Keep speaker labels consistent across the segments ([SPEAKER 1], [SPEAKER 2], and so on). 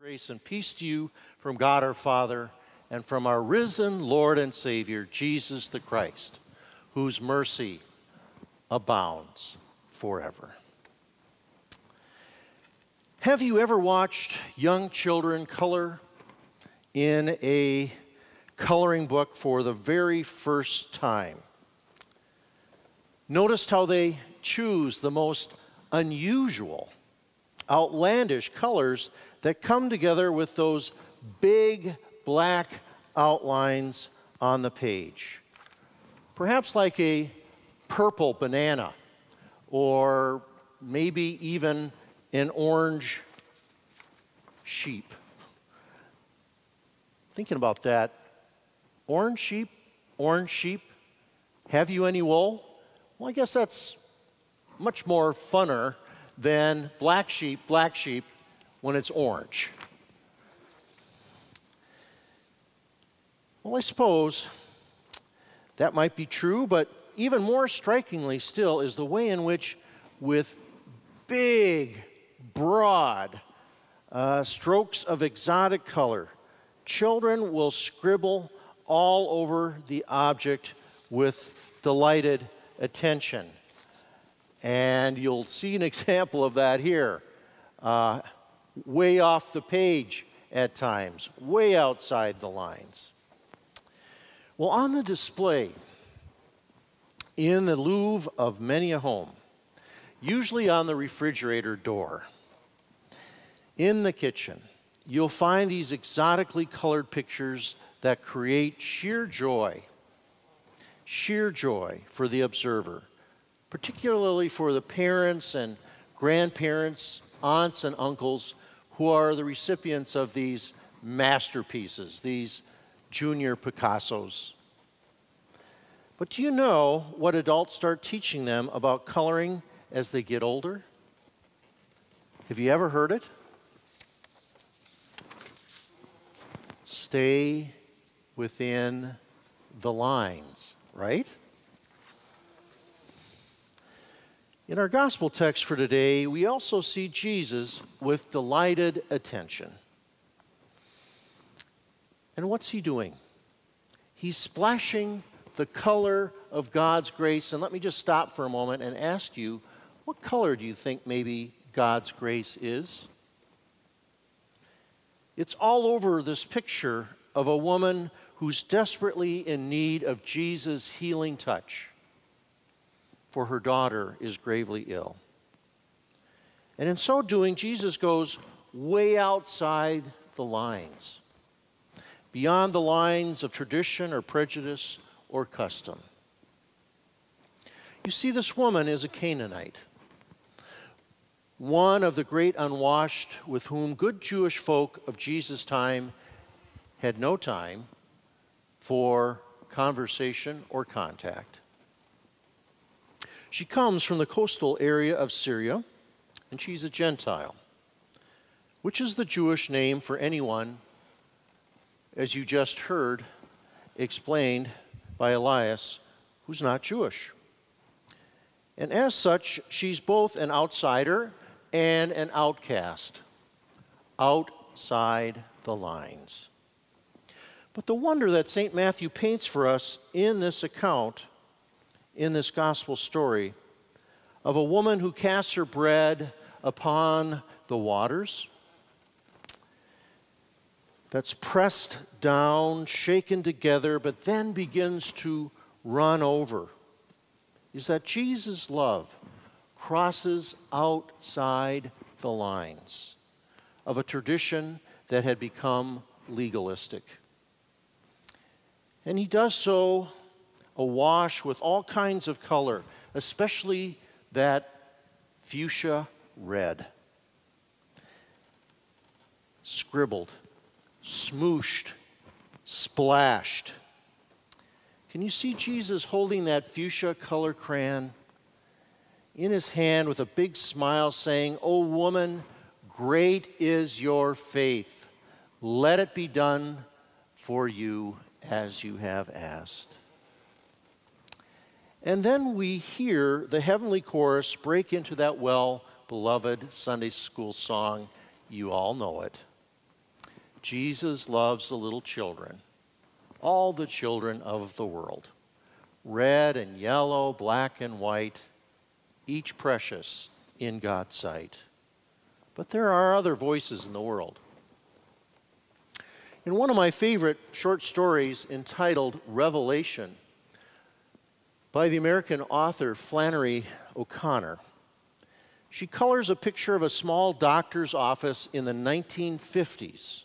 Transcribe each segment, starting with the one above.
[SPEAKER 1] Grace and peace to you from God our Father and from our risen Lord and Savior, Jesus the Christ, whose mercy abounds forever. Have you ever watched young children color in a coloring book for the very first time? Noticed how they choose the most unusual, outlandish colors that come together with those big black outlines on the page. Perhaps like a purple banana, or maybe even an orange sheep. Thinking about that, orange sheep, orange sheep, have you any wool? Well, I guess that's much more funner than black sheep, black sheep, when it's orange? Well, I suppose that might be true, but even more strikingly still is the way in which, with big, broad uh, strokes of exotic color, children will scribble all over the object with delighted attention. And you'll see an example of that here. Uh, way off the page at times, way outside the lines. Well, on the display in the Louvre of many a home, usually on the refrigerator door, in the kitchen, you'll find these exotically colored pictures that create sheer joy, sheer joy for the observer, particularly for the parents and grandparents, aunts and uncles who are the recipients of these masterpieces, these junior Picassos. But do you know what adults start teaching them about coloring as they get older? Have you ever heard it? Stay within the lines, right? In our gospel text for today, we also see Jesus with delighted attention. And what's he doing? He's splashing the color of God's grace. And let me just stop for a moment and ask you what color do you think maybe God's grace is? It's all over this picture of a woman who's desperately in need of Jesus' healing touch for her daughter is gravely ill. And in so doing, Jesus goes way outside the lines, beyond the lines of tradition or prejudice or custom. You see, this woman is a Canaanite, one of the great unwashed with whom good Jewish folk of Jesus' time had no time for conversation or contact. She comes from the coastal area of Syria, and she's a Gentile, which is the Jewish name for anyone, as you just heard explained by Elias, who's not Jewish. And as such, she's both an outsider and an outcast, outside the lines. But the wonder that St. Matthew paints for us in this account in this gospel story of a woman who casts her bread upon the waters that's pressed down, shaken together, but then begins to run over. Is that Jesus' love crosses outside the lines of a tradition that had become legalistic. And he does so awash with all kinds of color, especially that fuchsia red. Scribbled, smooshed, splashed. Can you see Jesus holding that fuchsia color crayon in his hand with a big smile, saying, O woman, great is your faith. Let it be done for you as you have asked. And then we hear the heavenly chorus break into that well beloved Sunday school song. You all know it. Jesus loves the little children, all the children of the world, red and yellow, black and white, each precious in God's sight. But there are other voices in the world. In one of my favorite short stories entitled Revelation by the American author Flannery O'Connor, she colors a picture of a small doctor's office in the 1950s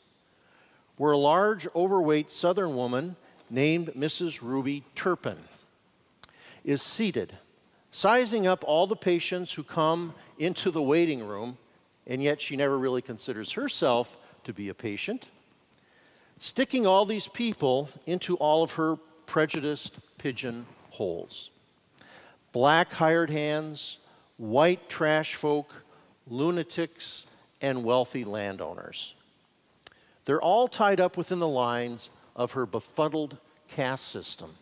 [SPEAKER 1] where a large, overweight Southern woman named Mrs. Ruby Turpin is seated, sizing up all the patients who come into the waiting room, and yet she never really considers herself to be a patient, sticking all these people into all of her prejudiced pigeon holes. Black hired hands, white trash folk, lunatics, and wealthy landowners. They're all tied up within the lines of her befuddled caste system.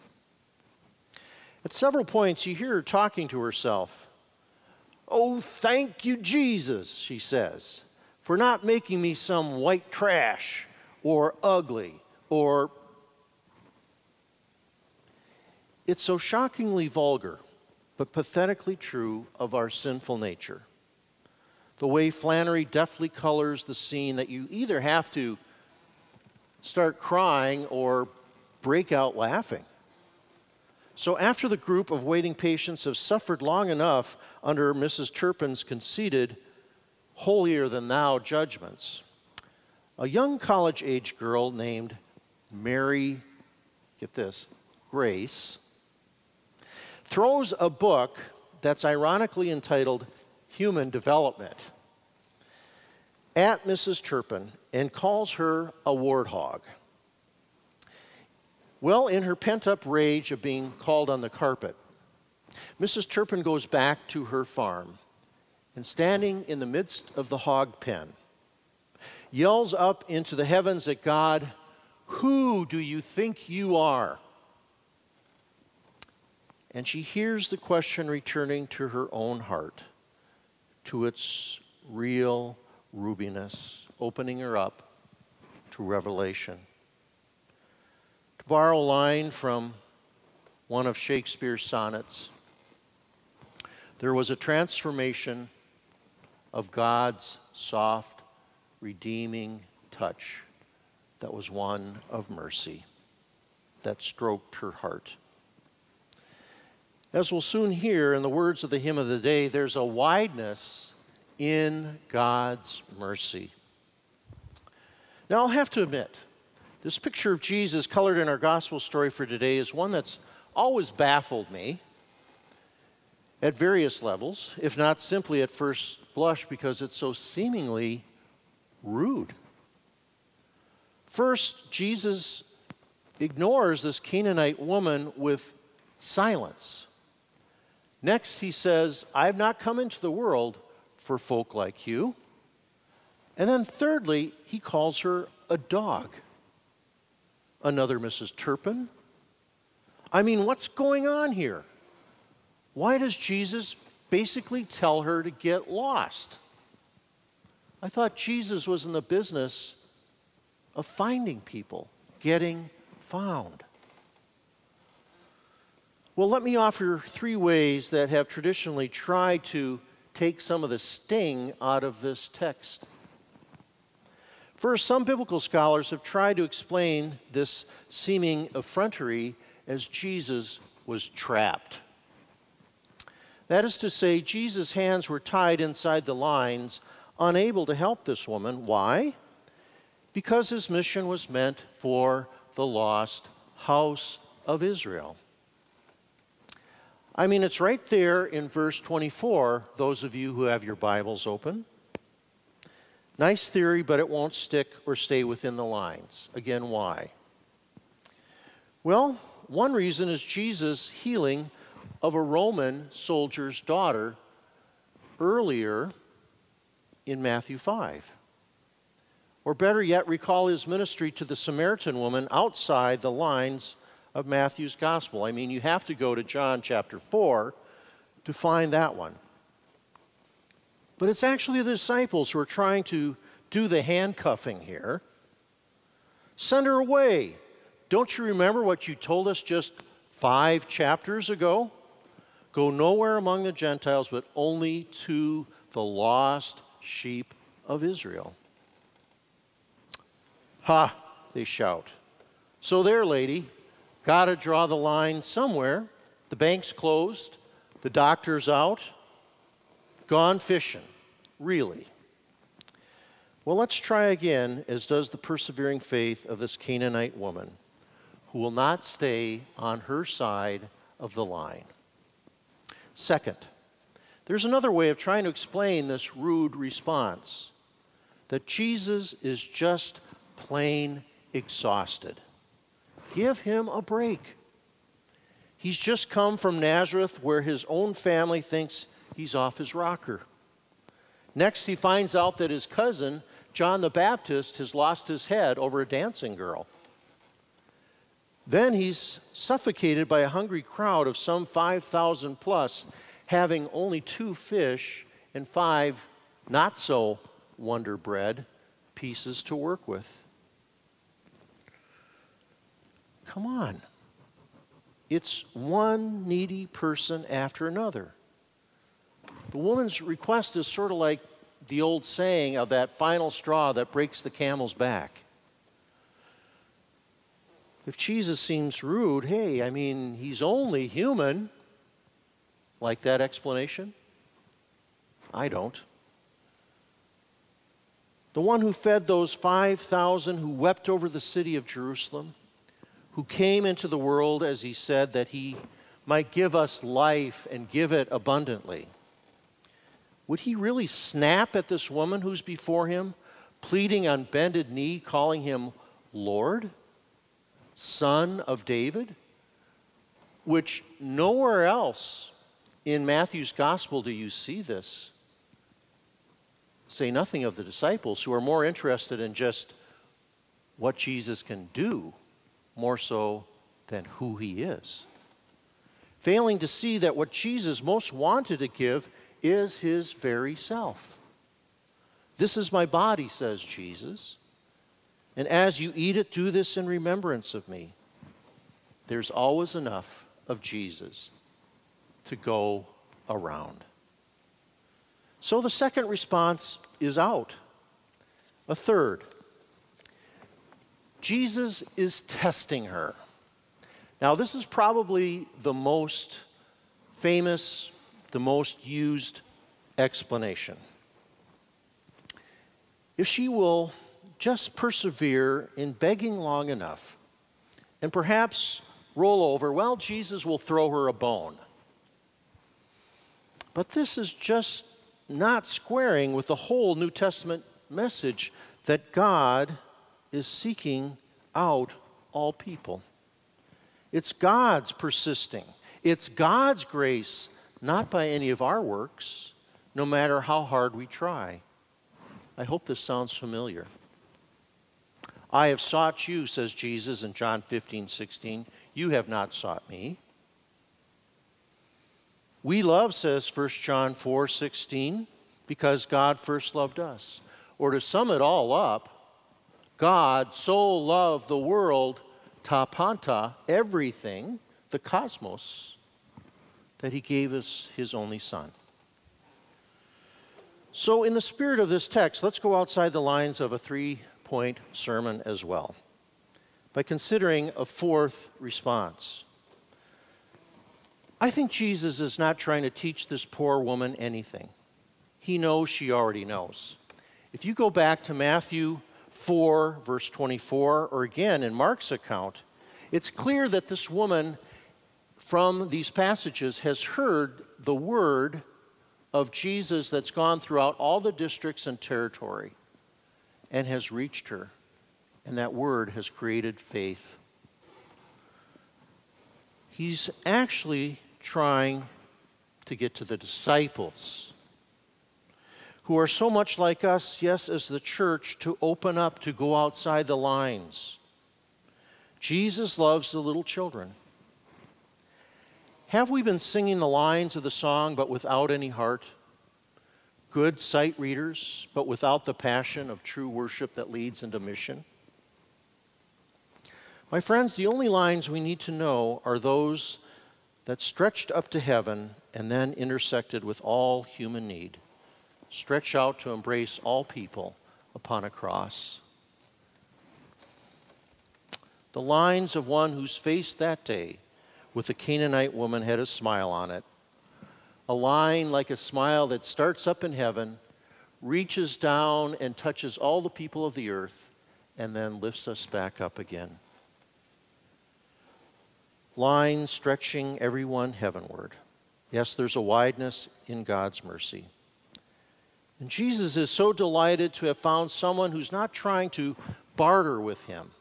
[SPEAKER 1] At several points, you hear her talking to herself. Oh, thank you, Jesus, she says, for not making me some white trash or ugly or. It's so shockingly vulgar, but pathetically true of our sinful nature. The way Flannery deftly colors the scene that you either have to start crying or break out laughing. So, after the group of waiting patients have suffered long enough under Mrs. Turpin's conceited, holier than thou judgments, a young college age girl named Mary, get this, Grace, throws a book that's ironically entitled Human Development at Mrs. Turpin and calls her a warthog. Well, in her pent up rage of being called on the carpet, Mrs. Turpin goes back to her farm and, standing in the midst of the hog pen, yells up into the heavens at God, Who do you think you are? And she hears the question returning to her own heart, to its real rubiness, opening her up to revelation. To borrow a line from one of Shakespeare's sonnets, there was a transformation of God's soft, redeeming touch that was one of mercy that stroked her heart. As we'll soon hear in the words of the hymn of the day, there's a wideness in God's mercy. Now, I'll have to admit, this picture of Jesus colored in our gospel story for today is one that's always baffled me at various levels, if not simply at first blush, because it's so seemingly rude. First, Jesus ignores this Canaanite woman with silence. Next, he says, I have not come into the world for folk like you. And then, thirdly, he calls her a dog. Another Mrs. Turpin. I mean, what's going on here? Why does Jesus basically tell her to get lost? I thought Jesus was in the business of finding people, getting found. Well, let me offer three ways that have traditionally tried to take some of the sting out of this text. First, some biblical scholars have tried to explain this seeming effrontery as Jesus was trapped. That is to say, Jesus' hands were tied inside the lines, unable to help this woman. Why? Because his mission was meant for the lost house of Israel. I mean, it's right there in verse 24, those of you who have your Bibles open. Nice theory, but it won't stick or stay within the lines. Again, why? Well, one reason is Jesus' healing of a Roman soldier's daughter earlier in Matthew 5. Or better yet, recall his ministry to the Samaritan woman outside the lines of Matthew's gospel. I mean, you have to go to John chapter 4 to find that one. But it's actually the disciples who are trying to do the handcuffing here. Send her away. Don't you remember what you told us just five chapters ago? Go nowhere among the Gentiles, but only to the lost sheep of Israel. Ha, they shout. So there, lady, got to draw the line somewhere. The bank's closed, the doctor's out, gone fishing. Really? Well, let's try again, as does the persevering faith of this Canaanite woman, who will not stay on her side of the line. Second, there's another way of trying to explain this rude response that Jesus is just plain exhausted. Give him a break. He's just come from Nazareth, where his own family thinks he's off his rocker. Next, he finds out that his cousin, John the Baptist, has lost his head over a dancing girl. Then he's suffocated by a hungry crowd of some 5,000 plus, having only two fish and five not so wonder bread pieces to work with. Come on. It's one needy person after another. The woman's request is sort of like the old saying of that final straw that breaks the camel's back. If Jesus seems rude, hey, I mean, he's only human. Like that explanation? I don't. The one who fed those 5,000 who wept over the city of Jerusalem, who came into the world, as he said, that he might give us life and give it abundantly. Would he really snap at this woman who's before him, pleading on bended knee, calling him Lord? son of David, which nowhere else in Matthew's gospel do you see this. Say nothing of the disciples who are more interested in just what Jesus can do more so than who he is. Failing to see that what Jesus most wanted to give is his very self. This is my body, says Jesus. And as you eat it, do this in remembrance of me. There's always enough of Jesus to go around. So the second response is out. A third, Jesus is testing her. Now, this is probably the most famous, the most used explanation. If she will just persevere in begging long enough and perhaps roll over, well, Jesus will throw her a bone. But this is just not squaring with the whole New Testament message that God is seeking out all people. It's God's persisting, it's God's grace, not by any of our works, no matter how hard we try. I hope this sounds familiar. I have sought you, says Jesus in John 15, 16. You have not sought me. We love, says 1 John 4, 16, because God first loved us. Or to sum it all up, God so loved the world, tapanta, everything, the cosmos, that he gave us his only son. So, in the spirit of this text, let's go outside the lines of a three point sermon as well by considering a fourth response. I think Jesus is not trying to teach this poor woman anything. He knows she already knows. If you go back to Matthew 4, verse 24, or again in Mark's account, it's clear that this woman from these passages has heard the word of Jesus that's gone throughout all the districts and territory and has reached her. And that word has created faith. He's actually trying to get to the disciples who are so much like us, yes, as the church, to open up, to go outside the lines. Jesus loves the little children. Have we been singing the lines of the song but without any heart? good sight readers, but without the passion of true worship that leads into mission? My friends, the only lines we need to know are those that stretched up to heaven and then intersected with all human need, stretch out to embrace all people upon a cross. The lines of one whose face that day with the Canaanite woman had a smile on it. A line like a smile that starts up in heaven, reaches down and touches all the people of the earth, and then lifts us back up again. Line stretching everyone heavenward. Yes, there's a wideness in God's mercy. And Jesus is so delighted to have found someone who's not trying to barter with him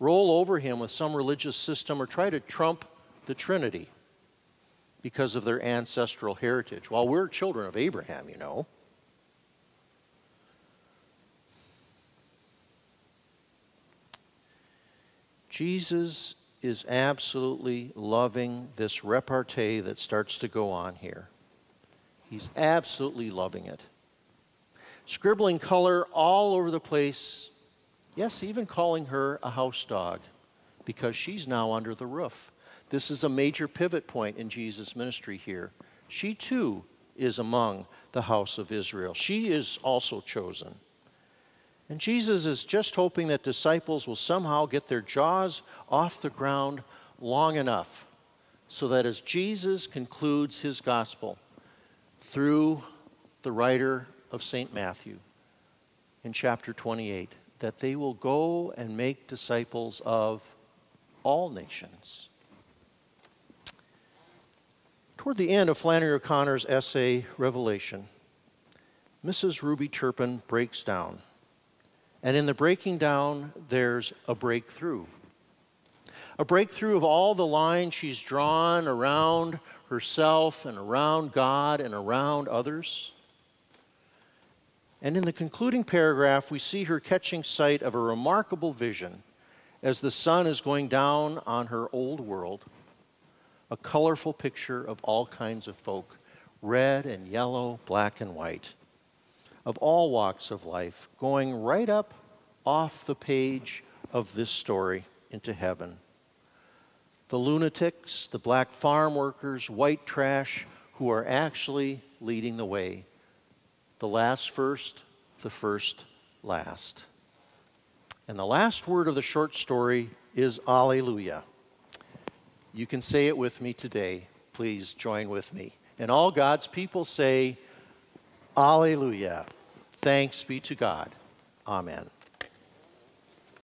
[SPEAKER 1] roll over him with some religious system or try to trump the Trinity because of their ancestral heritage. While we're children of Abraham, you know. Jesus is absolutely loving this repartee that starts to go on here. He's absolutely loving it. Scribbling color all over the place Yes, even calling her a house dog because she's now under the roof. This is a major pivot point in Jesus' ministry here. She too is among the house of Israel. She is also chosen. And Jesus is just hoping that disciples will somehow get their jaws off the ground long enough so that as Jesus concludes his gospel through the writer of St. Matthew in chapter 28, that they will go and make disciples of all nations. Toward the end of Flannery O'Connor's essay, Revelation, Mrs. Ruby Turpin breaks down. And in the breaking down, there's a breakthrough. A breakthrough of all the lines she's drawn around herself and around God and around others. And in the concluding paragraph, we see her catching sight of a remarkable vision as the sun is going down on her old world. A colorful picture of all kinds of folk red and yellow, black and white, of all walks of life, going right up off the page of this story into heaven. The lunatics, the black farm workers, white trash, who are actually leading the way the last first, the first last. And the last word of the short story is Alleluia. You can say it with me today. Please join with me. And all God's people say, Alleluia. Thanks be to God. Amen.